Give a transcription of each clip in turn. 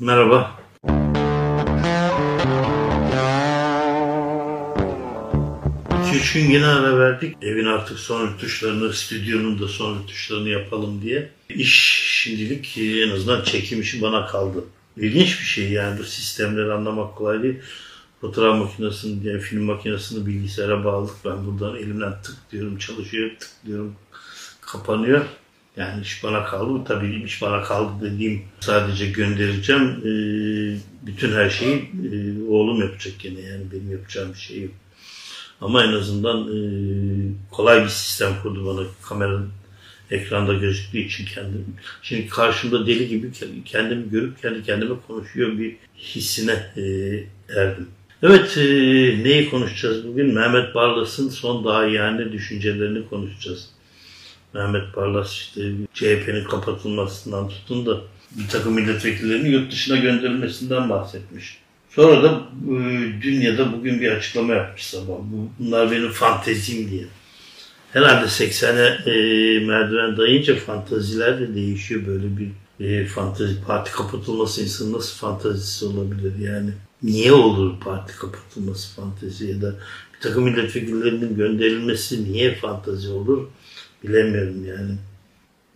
Merhaba. İki gün yine ara verdik. Evin artık son rütuşlarını, stüdyonun da son rütuşlarını yapalım diye. İş şimdilik en azından çekim işi bana kaldı. İlginç bir şey yani bu sistemleri anlamak kolay değil. Fotoğraf makinesini, yani film makinesini bilgisayara bağladık. Ben buradan elimden tık diyorum çalışıyor, tık diyorum kapanıyor. Yani iş bana kaldı. Tabii iş bana kaldı dediğim sadece göndereceğim. Ee, bütün her şeyi e, oğlum yapacak gene yani benim yapacağım bir şey yok. Ama en azından e, kolay bir sistem kurdu bana kameranın ekranda gözüktüğü için kendim. Şimdi karşımda deli gibi kendimi görüp kendi kendime konuşuyor bir hissine e, erdim. Evet e, neyi konuşacağız bugün? Mehmet Barlas'ın son daha yani düşüncelerini konuşacağız. Mehmet Barlas işte CHP'nin kapatılmasından tutun da bir takım milletvekillerinin yurt dışına gönderilmesinden bahsetmiş. Sonra da e, dünyada bugün bir açıklama yapmış sabah. Bunlar benim fantezim diye. Herhalde 80'e e, merdiven dayayınca fantaziler de değişiyor. Böyle bir e, fantezi, parti kapatılması insanın nasıl fantazisi olabilir yani? Niye olur parti kapatılması fantezi ya da bir takım milletvekillerinin gönderilmesi niye fantazi olur? Bilemiyorum yani.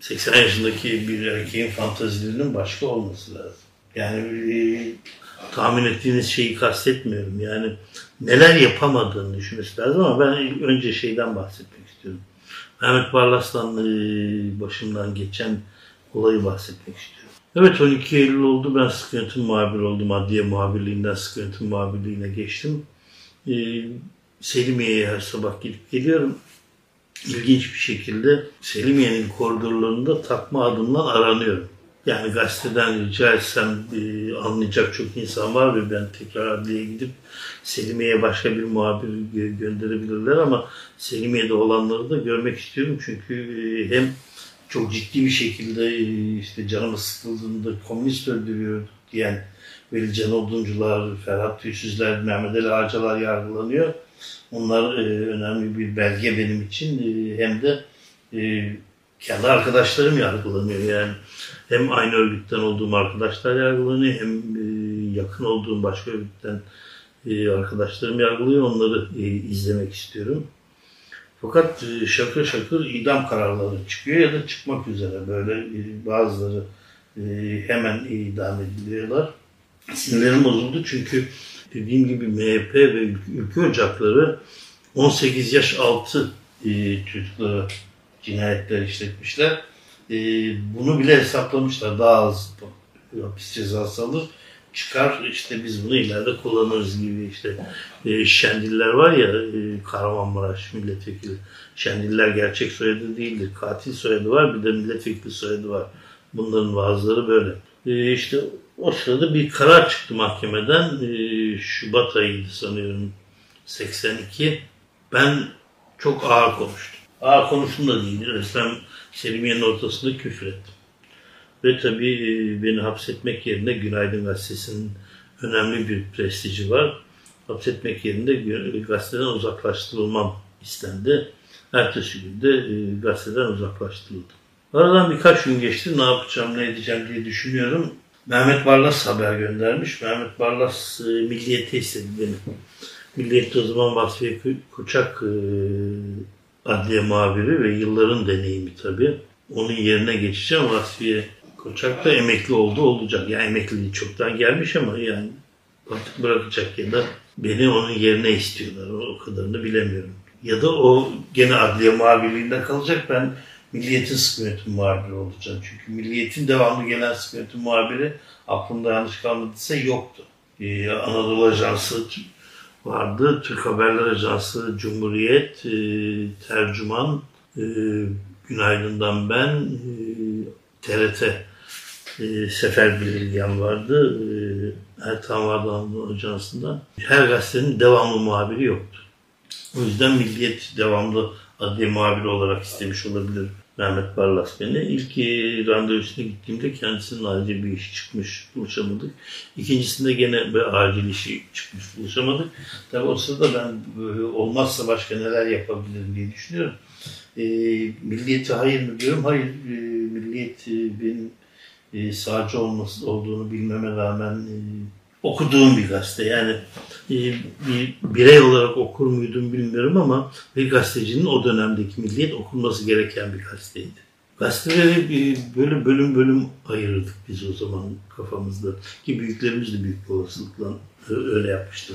80 yaşındaki bir erkeğin fantazilerinin başka olması lazım. Yani e, tahmin ettiğiniz şeyi kastetmiyorum. Yani neler yapamadığını düşünmesi lazım ama ben önce şeyden bahsetmek istiyorum. Mehmet Barlas'tan e, başımdan geçen olayı bahsetmek istiyorum. Evet 12 Eylül oldu. Ben sıkı yönetim oldum. Adliye muhabirliğinden sıkı yönetim muhabirliğine geçtim. E, Selimiye'ye her sabah gidip geliyorum ilginç bir şekilde Selimiye'nin koridorlarında takma adımdan aranıyorum. Yani gazeteden rica etsem e, anlayacak çok insan var ve ben tekrar adliyeye gidip Selimiye'ye başka bir muhabir gönderebilirler ama Selimiye'de olanları da görmek istiyorum. Çünkü e, hem çok ciddi bir şekilde e, işte canımı sıkıldığında komünist öldürüyor diyen Veli Oduncular, Ferhat Tüysüzler, Mehmet Ali Ağacalar yargılanıyor. Onlar e, önemli bir belge benim için e, hem de e, kendi arkadaşlarım yargılanıyor yani. Hem aynı örgütten olduğum arkadaşlar yargılanıyor hem e, yakın olduğum başka örgütten e, arkadaşlarım yargılıyor. Onları e, izlemek istiyorum. Fakat e, şakır şakır idam kararları çıkıyor ya da çıkmak üzere. Böyle e, bazıları e, hemen idam ediliyorlar. Sinirlerim bozuldu çünkü dediğim gibi MHP ve ülke ocakları 18 yaş altı e, çocuklara cinayetler işletmişler. E, bunu bile hesaplamışlar. Daha az hapis cezası alır. Çıkar işte biz bunu ileride kullanırız gibi işte e, Şendiller var ya e, Kahramanmaraş milletvekili. Şendiller gerçek soyadı değildir. Katil soyadı var bir de milletvekili soyadı var. Bunların bazıları böyle. E, işte o sırada bir karar çıktı mahkemeden. E, Şubat ayıydı sanıyorum 82. Ben çok ağır konuştum. Ağır konuştum da değil. Resmen Selimiye'nin ortasında küfür ettim. Ve tabii e, beni hapsetmek yerine Günaydın Gazetesi'nin önemli bir prestiji var. Hapsetmek yerine gazeteden uzaklaştırılmam istendi. Ertesi günde e, gazeteden uzaklaştırıldım. Aradan birkaç gün geçti. Ne yapacağım, ne edeceğim diye düşünüyorum. Mehmet Barlas haber göndermiş. Mehmet Barlas e, milliyete istedi beni. Milliyette o zaman Vasfiye Koçak e, adliye muhabiri ve yılların deneyimi tabii. Onun yerine geçeceğim. Vasfiye Koçak da emekli oldu olacak. Yani emekliliği çoktan gelmiş ama yani artık bırakacak ya da beni onun yerine istiyorlar. O kadarını bilemiyorum. Ya da o gene adliye muhabirliğinde kalacak. Ben Milliyet'in sıkı yönetim muhabiri olacağım. Çünkü Milliyet'in devamlı gelen sıkı yönetim muhabiri aklımda yanlış kalmadıysa yoktu. Ee, Anadolu Ajansı vardı. Türk Haberler Ajansı, Cumhuriyet, e, Tercüman, e, Günaydın'dan ben, e, TRT e, Sefer Bilirgen vardı. E, Ertan vardı Anadolu Ajansı'nda. Her gazetenin devamlı muhabiri yoktu. O yüzden Milliyet devamlı adli muhabiri olarak istemiş olabilir Mehmet Barlas beni. İlk e, randevusuna gittiğimde kendisinin acil bir iş çıkmış, buluşamadık. İkincisinde gene bir acil işi çıkmış, buluşamadık. Tabi o sırada ben e, olmazsa başka neler yapabilirim diye düşünüyorum. E, milliyeti hayır mı diyorum? Hayır, e, milliyet e, benim e, sağcı olması olduğunu bilmeme rağmen e, okuduğum bir gazete. Yani e, bir birey olarak okur muydum bilmiyorum ama bir gazetecinin o dönemdeki Milliyet okunması gereken bir gazeteydi. Gazeteleri böyle bölüm bölüm ayırırdık biz o zaman kafamızda. Ki büyüklerimiz de büyük olasılıkla öyle yapmıştı.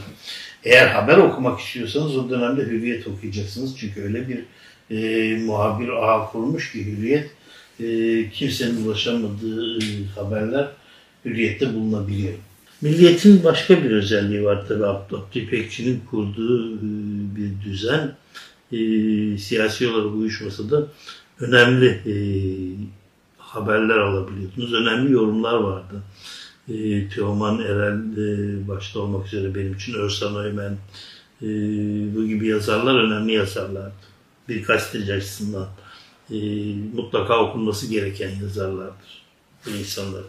Eğer haber okumak istiyorsanız o dönemde Hürriyet okuyacaksınız. Çünkü öyle bir e, muhabir ağ kurmuş ki Hürriyet e, kimsenin ulaşamadığı e, haberler Hürriyet'te bulunabiliyor. Milliyetin başka bir özelliği var tabii Abdü İpekçi'nin kurduğu e, bir düzen. E, siyasi olarak uyuşmasa da önemli e, haberler alabiliyordunuz. Önemli yorumlar vardı. E, Teoman Erel başta olmak üzere benim için Örsan Öymen bu gibi yazarlar önemli yazarlardı. Bir gazeteci açısından mutlaka okunması gereken yazarlardır bu insanlar.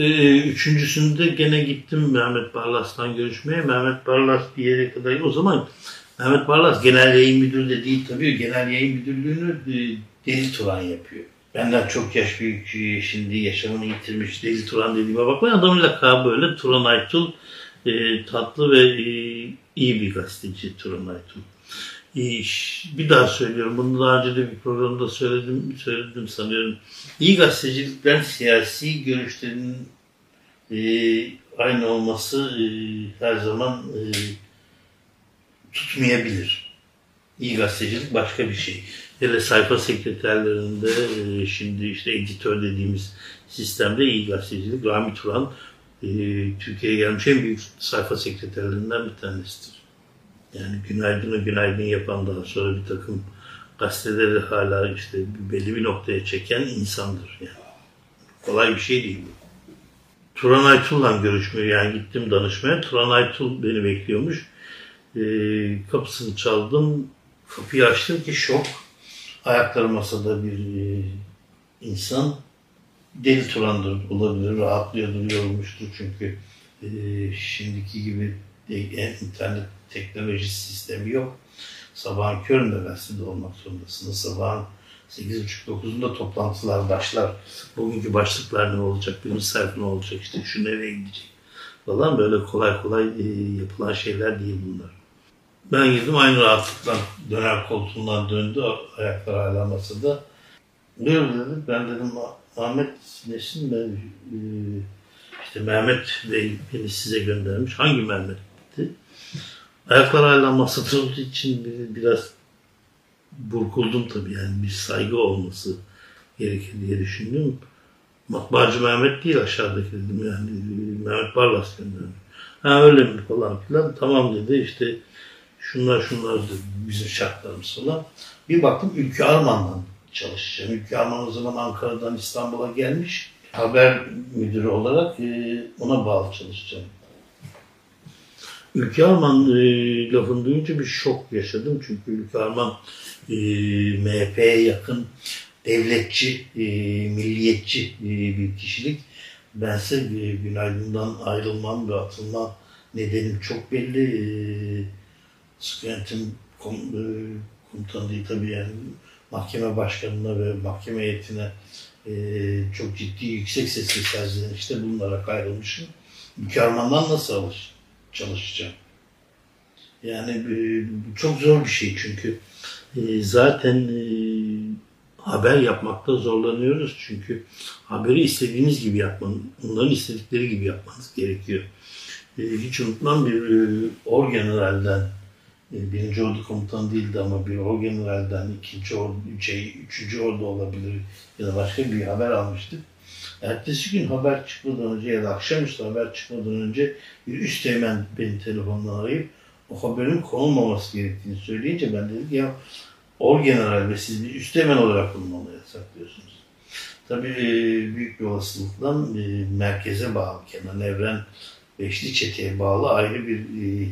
İşte e, üçüncüsünde gene gittim Mehmet Barlas'tan görüşmeye. Mehmet Barlas bir yere kadar o zaman Mehmet Barlas genel yayın müdürü de değil tabii. Genel yayın müdürlüğünü e, Deli Turan yapıyor. Benden çok yaş büyük şimdi yaşamını yitirmiş Deli Turan dediğime bakmayın. Adamın lakabı böyle Turan Aytul. E, tatlı ve e, iyi bir gazeteci Turan Aytul. E, bir daha söylüyorum. Bunu daha önce de bir programda söyledim, söyledim sanıyorum. İyi gazetecilikten siyasi görüşlerin e, aynı olması e, her zaman e, tutmayabilir. İyi gazetecilik başka bir şey. Hele sayfa sekreterlerinde e, şimdi işte editör dediğimiz sistemde iyi gazetecilik. Rami Turan e, Türkiye'ye gelmiş en büyük sayfa sekreterlerinden bir tanesidir. Yani günaydını günaydın yapan daha sonra bir takım gazeteleri hala işte belli bir noktaya çeken insandır. Yani. Kolay bir şey değil bu. Turan Aytul'la görüşmeye yani gittim danışmaya. Turan Aytul beni bekliyormuş. E, kapısını çaldım. Kapıyı açtım ki şok. Ayakları masada bir e, insan. Deli Turan'dır olabilir. Rahatlıyordur, yorulmuştur çünkü e, şimdiki gibi e, internet teknoloji sistemi yok. Sabahın köründe gazetede olmak zorundasınız. Sabahın 8.30-9'unda toplantılar başlar. Bugünkü başlıklar ne olacak, birinci sayfa ne olacak, işte şu nereye gidecek falan böyle kolay kolay e, yapılan şeyler değil bunlar. Ben girdim aynı rahatlıkla döner koltuğundan döndü. Ayaklar hala masada. Buyur dedi. Ben dedim Ahmet nesin ben e, işte Mehmet Bey beni size göndermiş. Hangi Mehmet'ti? Ayaklar hala masada olduğu için biraz burkuldum tabii yani bir saygı olması gerekir diye düşündüm. Matbaacı Mehmet değil aşağıdaki dedim yani Mehmet Barlas göndermiş. Ha öyle mi falan filan. Tamam dedi işte şunlar şunlar bizim şartlarımız falan. Bir baktım Ülkü Arman'dan çalışacağım. Ülkü Arman o zaman Ankara'dan İstanbul'a gelmiş. Haber müdürü olarak e, ona bağlı çalışacağım. Ülke Arman e, lafını duyunca bir şok yaşadım. Çünkü Ülke Arman e, MHP'ye yakın devletçi, e, milliyetçi e, bir kişilik. Bense e, Günaydın'dan ayrılmam ve atılma nedenim çok belli. E, Sıkıntım kom, e, komutanı değil tabii yani mahkeme başkanına ve mahkeme heyetine e, çok ciddi yüksek sesle serzenişte bulunarak ayrılmışım. Mükarmandan nasıl alış, çalışacağım? Yani e, çok zor bir şey çünkü e, zaten e, haber yapmakta zorlanıyoruz çünkü haberi istediğimiz gibi yapmanın, onların istedikleri gibi yapmanız gerekiyor. Hiç unutmam bir orgeneralden birinci ordu komutanı değildi ama bir orgeneralden ikinci ordu, şey, üçüncü ordu olabilir ya da başka bir haber almıştık. Ertesi gün haber çıkmadan önce ya da akşamüstü haber çıkmadan önce bir üst teğmen beni telefonla arayıp o haberin konulmaması gerektiğini söyleyince ben dedim ya orgeneral ve siz bir üst teğmen olarak bulunmamı yasaklıyorsunuz. Tabii e, büyük bir olasılıkla e, merkeze bağlı Kenan Evren Beşli Çete'ye bağlı ayrı bir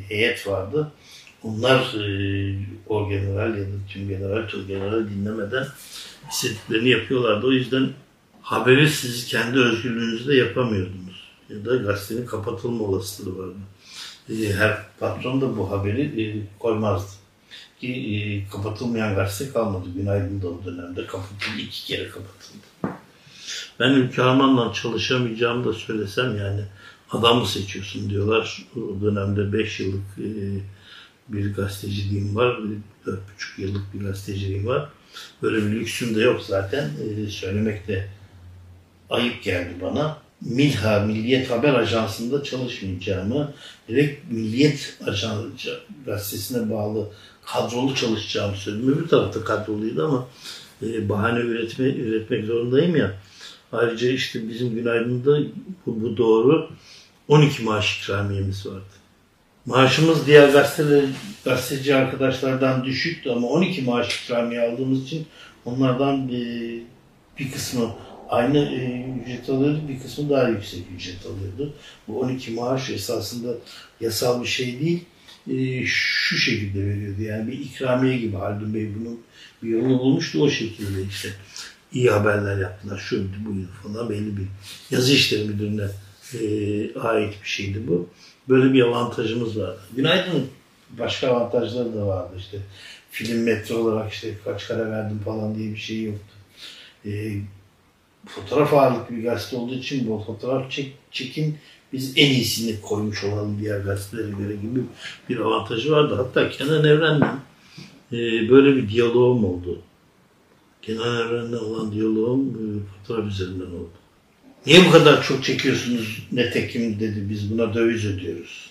heyet vardı onlar e, o general ya da tüm general, tüm general dinlemeden istediklerini yapıyorlardı. O yüzden haberi siz kendi özgürlüğünüzde yapamıyordunuz. Ya da gazetenin kapatılma olasılığı vardı. E, her patron da bu haberi e, koymazdı. Ki e, kapatılmayan gazete kalmadı. Günaydın da o dönemde kapatıldı. iki kere kapatıldı. Ben Ülke Arman'la çalışamayacağımı da söylesem yani adamı seçiyorsun diyorlar. O dönemde 5 yıllık bir gazeteciliğim var. 4,5 yıllık bir gazeteciliğim var. Böyle bir lüksüm de yok zaten. E, söylemek de ayıp geldi bana. Milha, Milliyet Haber Ajansı'nda çalışmayacağımı, direkt Milliyet Ajansı gazetesine bağlı kadrolu çalışacağımı söyledim. Öbür tarafta kadroluydu ama e, bahane üretme, üretmek zorundayım ya. Ayrıca işte bizim Günaydın'da bu, bu doğru 12 maaş ikramiyemiz vardı. Maaşımız diğer gazeteler, gazeteci arkadaşlardan düşüktü ama 12 maaş ikramiye aldığımız için onlardan bir, bir kısmı aynı e, ücret alıyordu, bir kısmı daha yüksek ücret alıyordu. Bu 12 maaş esasında yasal bir şey değil, e, şu şekilde veriyordu. Yani bir ikramiye gibi Haldun Bey bunun bir yolunu bulmuştu o şekilde işte. iyi haberler yaptılar, şuydu buydu falan belli bir yazı işleri müdürüne e, ait bir şeydi bu. Böyle bir avantajımız vardı. Günaydın başka avantajları da vardı işte. Film metre olarak işte kaç kare verdim falan diye bir şey yoktu. Fotoğraf ağırlıklı bir gazete olduğu için bu fotoğraf çek, çekin biz en iyisini koymuş olalım diğer gazetelere göre gibi bir avantajı vardı. Hatta Kenan Evren'le e, böyle bir diyaloğum oldu. Kenan Evren'le olan diyaloğum e, fotoğraf üzerinden oldu. Niye bu kadar çok çekiyorsunuz Netekim dedi biz buna döviz ödüyoruz.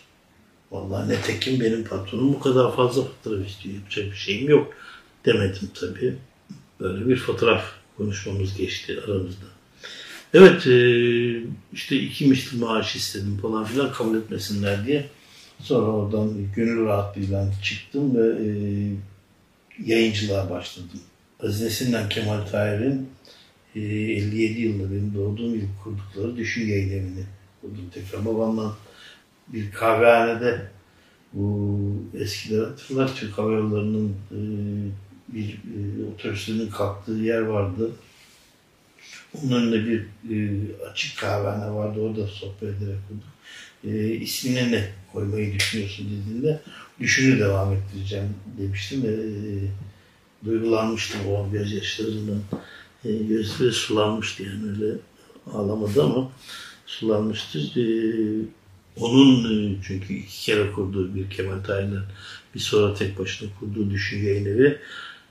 Vallahi Netekim benim patronum bu kadar fazla fotoğraf istiyor yapacak bir şeyim yok demedim tabii. Böyle bir fotoğraf konuşmamız geçti aramızda. Evet e, işte iki misli maaş istedim falan filan kabul etmesinler diye. Sonra oradan gönül rahatlığıyla çıktım ve e, yayıncılığa başladım. Aziz Nesin'den Kemal Tahir'in e, 57 yılında benim doğduğum yıl kurdukları Düşün Yayın Evi'ni kurdum tekrar. Babamla bir kahvehanede bu eskiler hatırlar Türk Hava Yolları'nın e, bir e, otobüsünün kalktığı yer vardı. Onun önünde bir e, açık kahvehane vardı. Orada sohbet ederek kurduk. E, ismine ne koymayı düşünüyorsun dediğinde düşünü devam ettireceğim demiştim ve e, duygulanmıştım o gözyaşlarından. E, gözleri sulanmıştı yani öyle ağlamadı ama sulanmıştı. E, onun e, çünkü iki kere kurduğu bir Kemal Tahir'den bir sonra tek başına kurduğu düşün yayın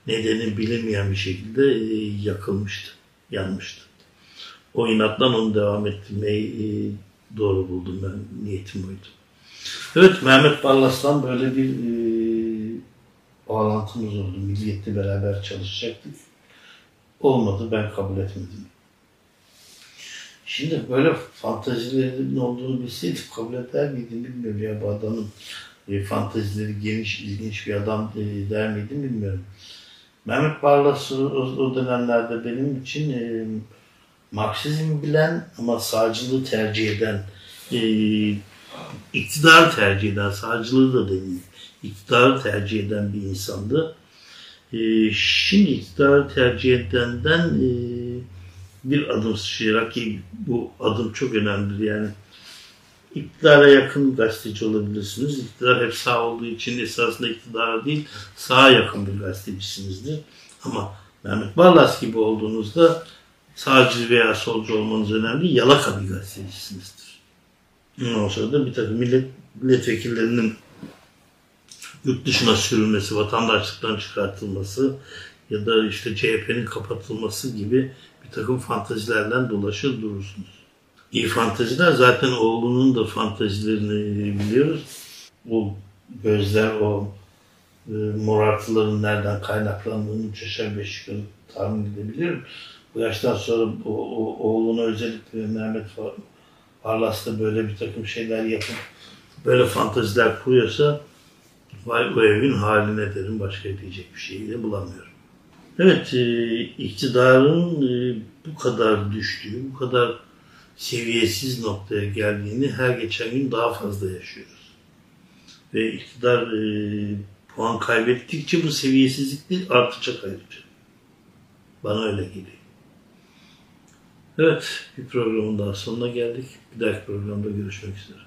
nedeni bilinmeyen bir şekilde e, yakılmıştı, yanmıştı. O inattan onu devam ettirmeyi e, doğru buldum ben, niyetim oydu. Evet, Mehmet Barlas'tan böyle bir e, bağlantımız oldu. Milliyet'le beraber çalışacaktık. Olmadı, ben kabul etmedim. Şimdi böyle fantazilerin olduğunu bilseydim kabul eder miydim bilmiyorum ya bu adamın e, fantazileri geniş, ilginç bir adam e, der miydim bilmiyorum. Mehmet Barlas o, dönemlerde benim için e, Marksizm bilen ama sağcılığı tercih eden, e, iktidar tercih eden, sağcılığı da değil, iktidarı tercih eden bir insandı. E, şimdi iktidarı tercih edenden e, bir adım sıçrayarak ki bu adım çok önemlidir yani iktidara yakın gazeteci olabilirsiniz. İktidar hep sağ olduğu için esasında iktidara değil sağa yakın bir gazetecisinizdir. Ama Mehmet Barlas gibi olduğunuzda sağcı veya solcu olmanız önemli. Yalaka bir gazetecisinizdir. Ondan sonra da bir takım millet, milletvekillerinin yurt dışına sürülmesi, vatandaşlıktan çıkartılması ya da işte CHP'nin kapatılması gibi bir takım fantazilerden dolaşır durursunuz. İyi fantaziler zaten oğlunun da fantazilerini biliyoruz. O gözler, o e, morartıların nereden kaynaklandığını üç aşağı beş yukarı tahmin edebilirim. Bu yaştan sonra o, o, oğluna özellikle Mehmet Parlas da böyle bir takım şeyler yapıp böyle fantaziler kuruyorsa vay o evin haline derim başka diyecek bir şey de bulamıyorum. Evet, e, iktidarın e, bu kadar düştüğü, bu kadar seviyesiz noktaya geldiğini her geçen gün daha fazla yaşıyoruz. Ve iktidar e, puan kaybettikçe bu seviyesizlik de artacak ayrıca. Bana öyle geliyor. Evet, bir programın daha sonuna geldik. Bir dahaki programda görüşmek üzere.